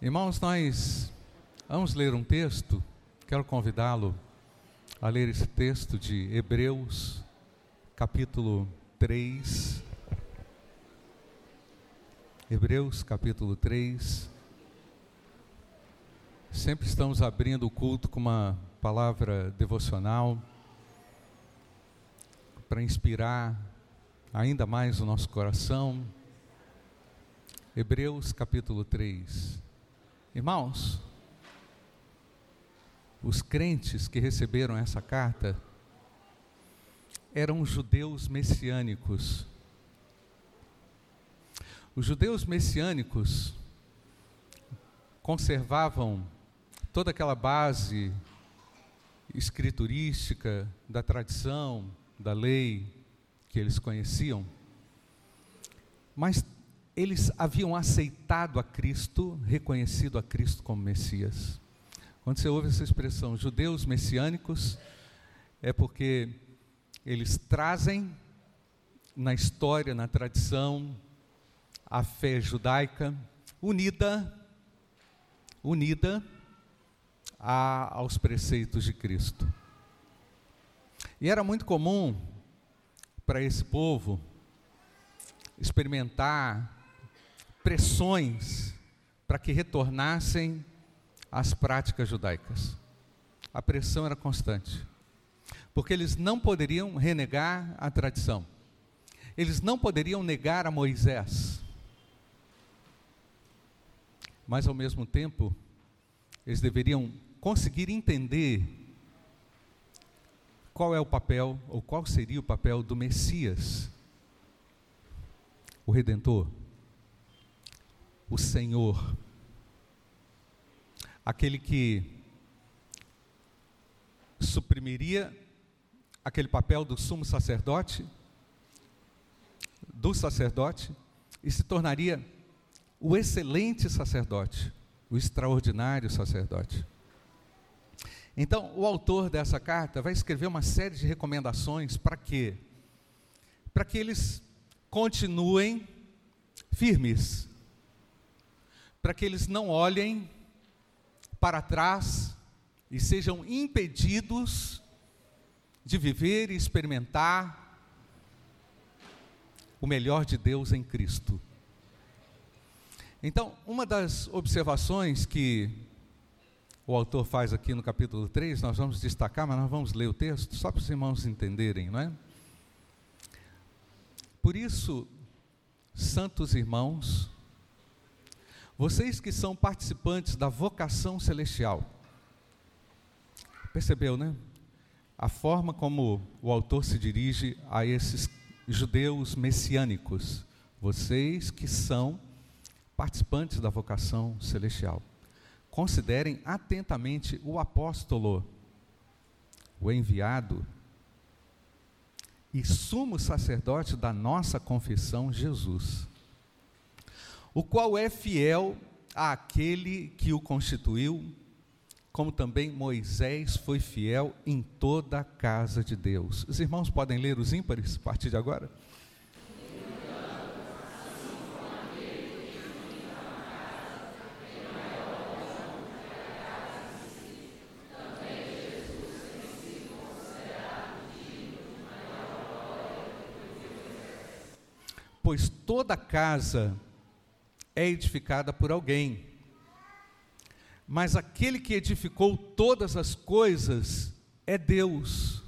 Irmãos, nós vamos ler um texto. Quero convidá-lo a ler esse texto de Hebreus, capítulo 3. Hebreus, capítulo 3. Sempre estamos abrindo o culto com uma palavra devocional para inspirar ainda mais o nosso coração. Hebreus capítulo 3. Irmãos, os crentes que receberam essa carta eram judeus messiânicos. Os judeus messiânicos conservavam toda aquela base escriturística da tradição, da lei que eles conheciam, mas eles haviam aceitado a Cristo, reconhecido a Cristo como Messias. Quando você ouve essa expressão, judeus messiânicos, é porque eles trazem na história, na tradição, a fé judaica unida, unida a, aos preceitos de Cristo. E era muito comum para esse povo experimentar pressões para que retornassem às práticas judaicas. A pressão era constante, porque eles não poderiam renegar a tradição, eles não poderiam negar a Moisés, mas ao mesmo tempo, eles deveriam conseguir entender qual é o papel, ou qual seria o papel do Messias, o Redentor o Senhor, aquele que suprimiria aquele papel do sumo sacerdote, do sacerdote, e se tornaria o excelente sacerdote, o extraordinário sacerdote. Então, o autor dessa carta vai escrever uma série de recomendações para quê? Para que eles continuem firmes para que eles não olhem para trás e sejam impedidos de viver e experimentar o melhor de Deus em Cristo. Então, uma das observações que o autor faz aqui no capítulo 3, nós vamos destacar, mas nós vamos ler o texto só para os irmãos entenderem, não é? Por isso, santos irmãos, vocês que são participantes da vocação celestial. Percebeu, né? A forma como o autor se dirige a esses judeus messiânicos. Vocês que são participantes da vocação celestial. Considerem atentamente o apóstolo, o enviado e sumo sacerdote da nossa confissão, Jesus o qual é fiel àquele que o constituiu, como também Moisés foi fiel em toda a casa de Deus. Os irmãos podem ler os ímpares a partir de agora? Pois toda casa é edificada por alguém. Mas aquele que edificou todas as coisas é Deus.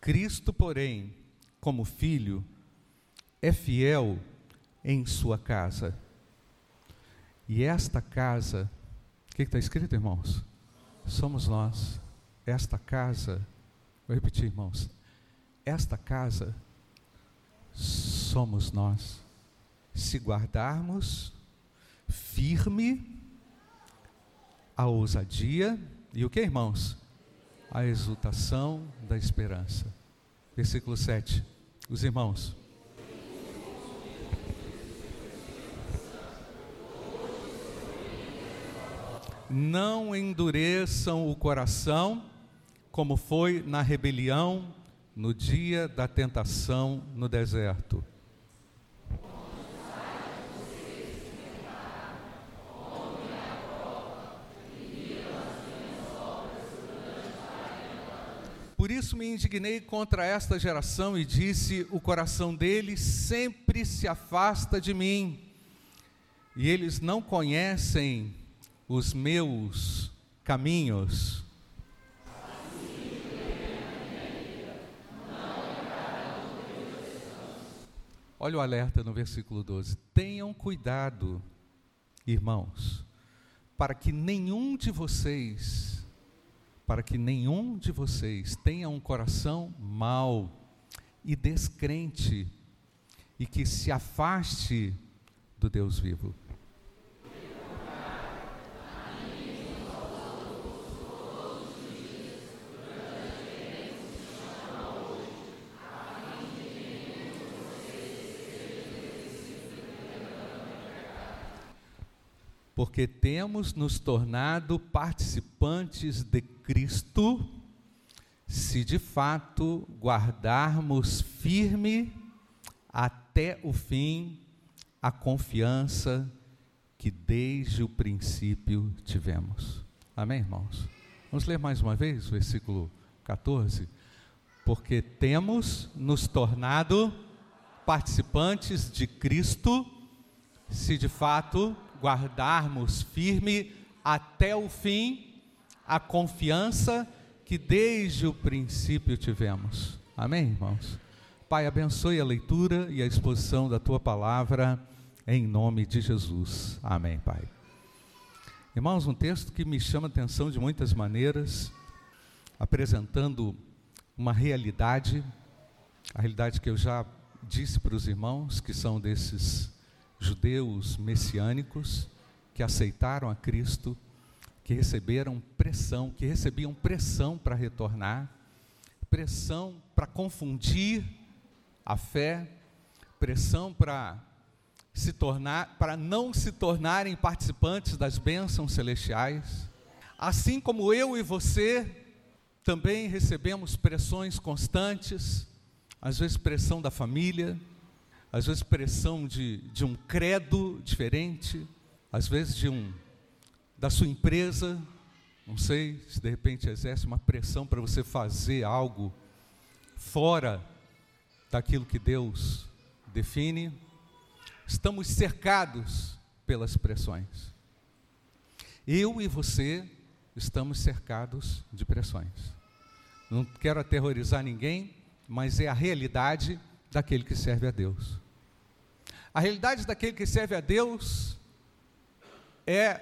Cristo, porém, como filho, é fiel em sua casa. E esta casa o que está escrito, irmãos? Somos nós. Esta casa, vou repetir, irmãos. Esta casa somos nós. Se guardarmos firme a ousadia e o que, irmãos? A exultação da esperança. Versículo 7. Os irmãos. Não endureçam o coração, como foi na rebelião no dia da tentação no deserto. Por isso me indignei contra esta geração e disse: o coração deles sempre se afasta de mim, e eles não conhecem os meus caminhos. Olha o alerta no versículo 12: Tenham cuidado, irmãos, para que nenhum de vocês para que nenhum de vocês tenha um coração mau e descrente e que se afaste do Deus vivo. Porque temos nos tornado participantes de Cristo, se de fato guardarmos firme até o fim a confiança que desde o princípio tivemos. Amém, irmãos? Vamos ler mais uma vez o versículo 14. Porque temos nos tornado participantes de Cristo, se de fato guardarmos firme até o fim a confiança que desde o princípio tivemos. Amém, irmãos? Pai, abençoe a leitura e a exposição da tua palavra em nome de Jesus. Amém, Pai. Irmãos, um texto que me chama a atenção de muitas maneiras, apresentando uma realidade, a realidade que eu já disse para os irmãos, que são desses judeus messiânicos que aceitaram a Cristo, que receberam pressão, que recebiam pressão para retornar, pressão para confundir a fé, pressão para se tornar, para não se tornarem participantes das bênçãos celestiais. Assim como eu e você também recebemos pressões constantes, às vezes pressão da família, às vezes pressão de, de um credo diferente, às vezes de um da sua empresa, não sei se de repente exerce uma pressão para você fazer algo fora daquilo que Deus define. Estamos cercados pelas pressões. Eu e você estamos cercados de pressões. Não quero aterrorizar ninguém, mas é a realidade daquele que serve a Deus. A realidade daquele que serve a Deus é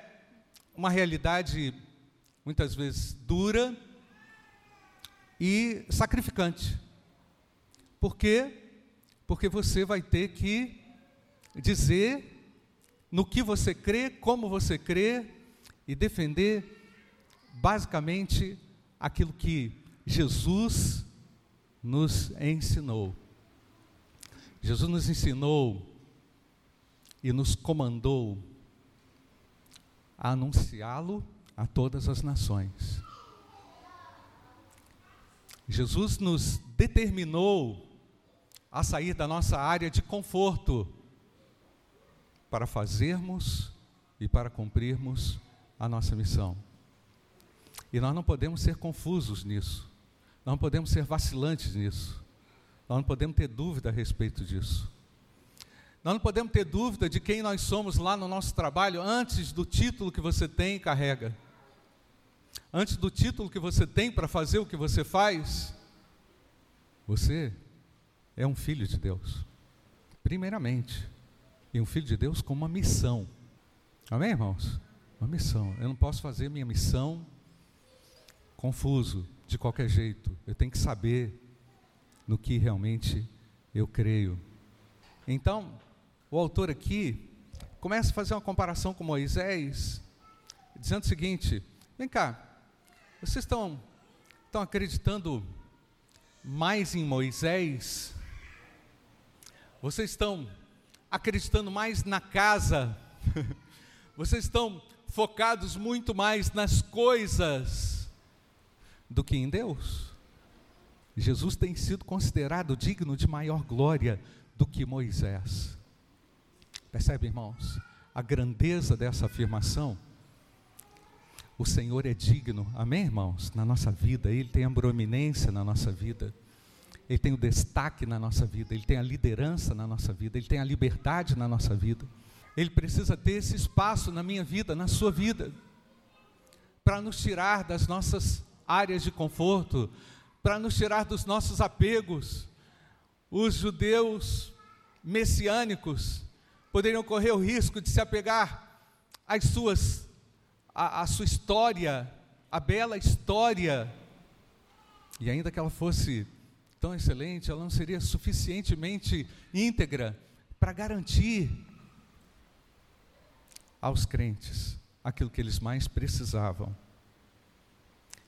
uma realidade muitas vezes dura e sacrificante. Por quê? Porque você vai ter que dizer no que você crê, como você crê e defender basicamente aquilo que Jesus nos ensinou. Jesus nos ensinou e nos comandou a anunciá-lo a todas as nações. Jesus nos determinou a sair da nossa área de conforto para fazermos e para cumprirmos a nossa missão. E nós não podemos ser confusos nisso, nós não podemos ser vacilantes nisso, nós não podemos ter dúvida a respeito disso. Nós não podemos ter dúvida de quem nós somos lá no nosso trabalho antes do título que você tem e carrega. Antes do título que você tem para fazer o que você faz, você é um filho de Deus. Primeiramente. E um filho de Deus com uma missão. Amém, irmãos? Uma missão. Eu não posso fazer minha missão confuso, de qualquer jeito. Eu tenho que saber no que realmente eu creio. Então, o autor aqui começa a fazer uma comparação com Moisés, dizendo o seguinte: vem cá, vocês estão, estão acreditando mais em Moisés? Vocês estão acreditando mais na casa? Vocês estão focados muito mais nas coisas do que em Deus. Jesus tem sido considerado digno de maior glória do que Moisés. Percebe, irmãos, a grandeza dessa afirmação? O Senhor é digno, amém, irmãos? Na nossa vida, Ele tem a proeminência na nossa vida, Ele tem o destaque na nossa vida, Ele tem a liderança na nossa vida, Ele tem a liberdade na nossa vida. Ele precisa ter esse espaço na minha vida, na sua vida, para nos tirar das nossas áreas de conforto, para nos tirar dos nossos apegos. Os judeus messiânicos poderiam correr o risco de se apegar às suas, à, à sua história, a bela história, e ainda que ela fosse tão excelente, ela não seria suficientemente íntegra para garantir aos crentes aquilo que eles mais precisavam,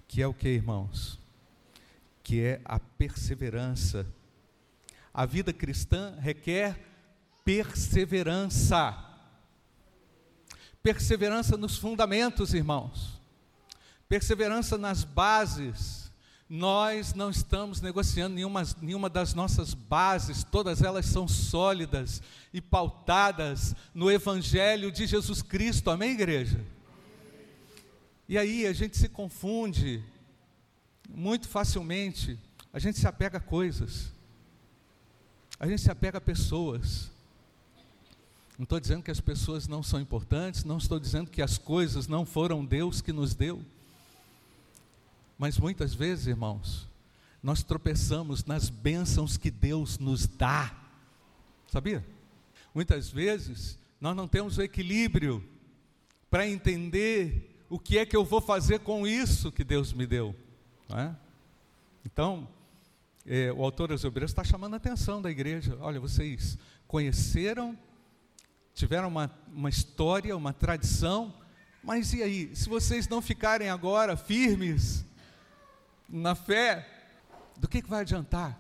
que é o que, irmãos? Que é a perseverança. A vida cristã requer perseverança. Perseverança nos fundamentos, irmãos. Perseverança nas bases nós não estamos negociando nenhuma, nenhuma das nossas bases, todas elas são sólidas e pautadas no Evangelho de Jesus Cristo, amém, igreja? E aí a gente se confunde muito facilmente, a gente se apega a coisas, a gente se apega a pessoas. Não estou dizendo que as pessoas não são importantes, não estou dizendo que as coisas não foram Deus que nos deu. Mas muitas vezes, irmãos, nós tropeçamos nas bênçãos que Deus nos dá. Sabia? Muitas vezes nós não temos o equilíbrio para entender o que é que eu vou fazer com isso que Deus me deu. É? Então, é, o autor das está chamando a atenção da igreja. Olha, vocês conheceram, tiveram uma, uma história, uma tradição, mas e aí? Se vocês não ficarem agora firmes, na fé, do que, que vai adiantar?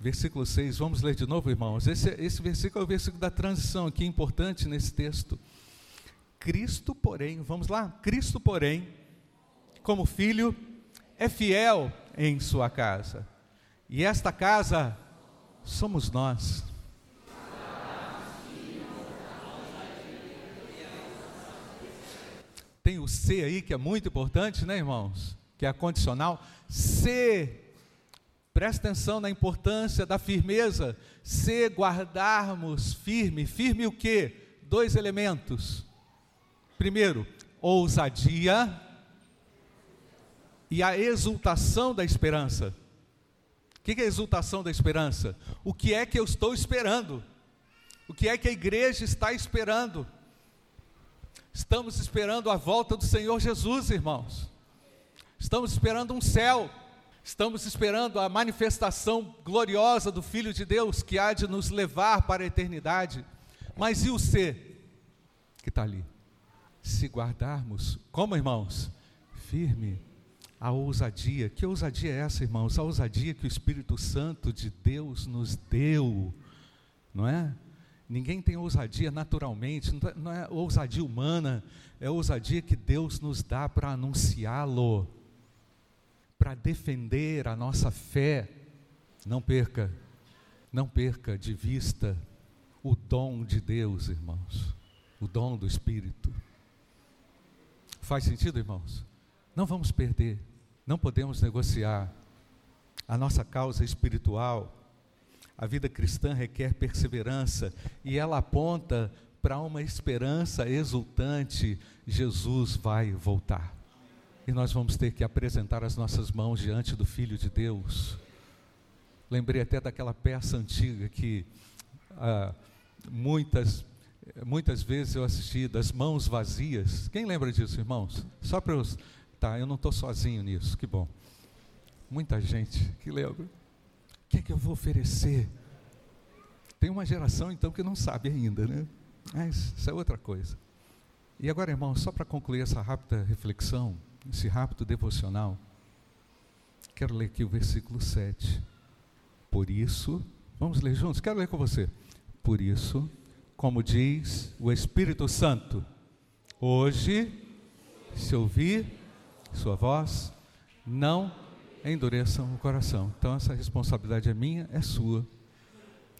Versículo 6, vamos ler de novo, irmãos. Esse, esse versículo é o versículo da transição aqui, importante nesse texto. Cristo, porém, vamos lá? Cristo, porém, como filho, é fiel em sua casa. E esta casa somos nós. Tem o C aí que é muito importante, né, irmãos? que é a condicional, se, presta atenção na importância da firmeza, se guardarmos firme, firme o que? Dois elementos. Primeiro, ousadia e a exultação da esperança. O que é a exultação da esperança? O que é que eu estou esperando? O que é que a igreja está esperando? Estamos esperando a volta do Senhor Jesus, irmãos. Estamos esperando um céu, estamos esperando a manifestação gloriosa do Filho de Deus que há de nos levar para a eternidade. Mas e o ser que está ali? Se guardarmos, como irmãos? Firme a ousadia. Que ousadia é essa, irmãos? A ousadia que o Espírito Santo de Deus nos deu, não é? Ninguém tem ousadia naturalmente, não é ousadia humana, é ousadia que Deus nos dá para anunciá-lo para defender a nossa fé, não perca, não perca de vista o dom de Deus, irmãos, o dom do Espírito. Faz sentido, irmãos? Não vamos perder, não podemos negociar. A nossa causa espiritual, a vida cristã requer perseverança e ela aponta para uma esperança exultante: Jesus vai voltar. E nós vamos ter que apresentar as nossas mãos diante do Filho de Deus. Lembrei até daquela peça antiga que ah, muitas, muitas vezes eu assisti, das mãos vazias. Quem lembra disso, irmãos? Só para os. Tá, eu não estou sozinho nisso, que bom. Muita gente que lembra. Que é que eu vou oferecer? Tem uma geração então que não sabe ainda, né? Mas isso é outra coisa. E agora, irmãos, só para concluir essa rápida reflexão, esse rápido devocional, quero ler aqui o versículo 7. Por isso, vamos ler juntos? Quero ler com você. Por isso, como diz o Espírito Santo, Hoje, se ouvir sua voz, não endureçam o coração. Então, essa responsabilidade é minha, é sua,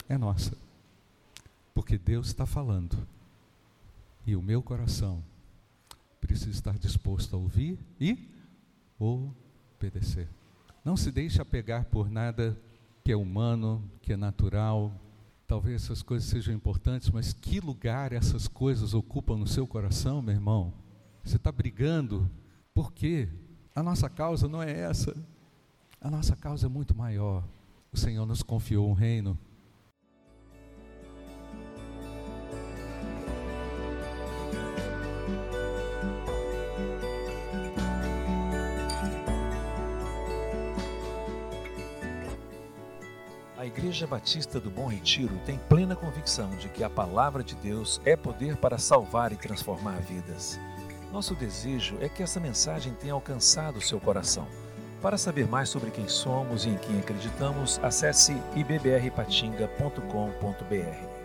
é nossa. Porque Deus está falando. E o meu coração precisa estar disposto a ouvir e obedecer. Não se deixe apegar por nada que é humano, que é natural. Talvez essas coisas sejam importantes, mas que lugar essas coisas ocupam no seu coração, meu irmão? Você está brigando, por quê? A nossa causa não é essa. A nossa causa é muito maior. O Senhor nos confiou um reino A Igreja Batista do Bom Retiro tem plena convicção de que a palavra de Deus é poder para salvar e transformar vidas. Nosso desejo é que essa mensagem tenha alcançado seu coração. Para saber mais sobre quem somos e em quem acreditamos, acesse ibbrpatinga.com.br.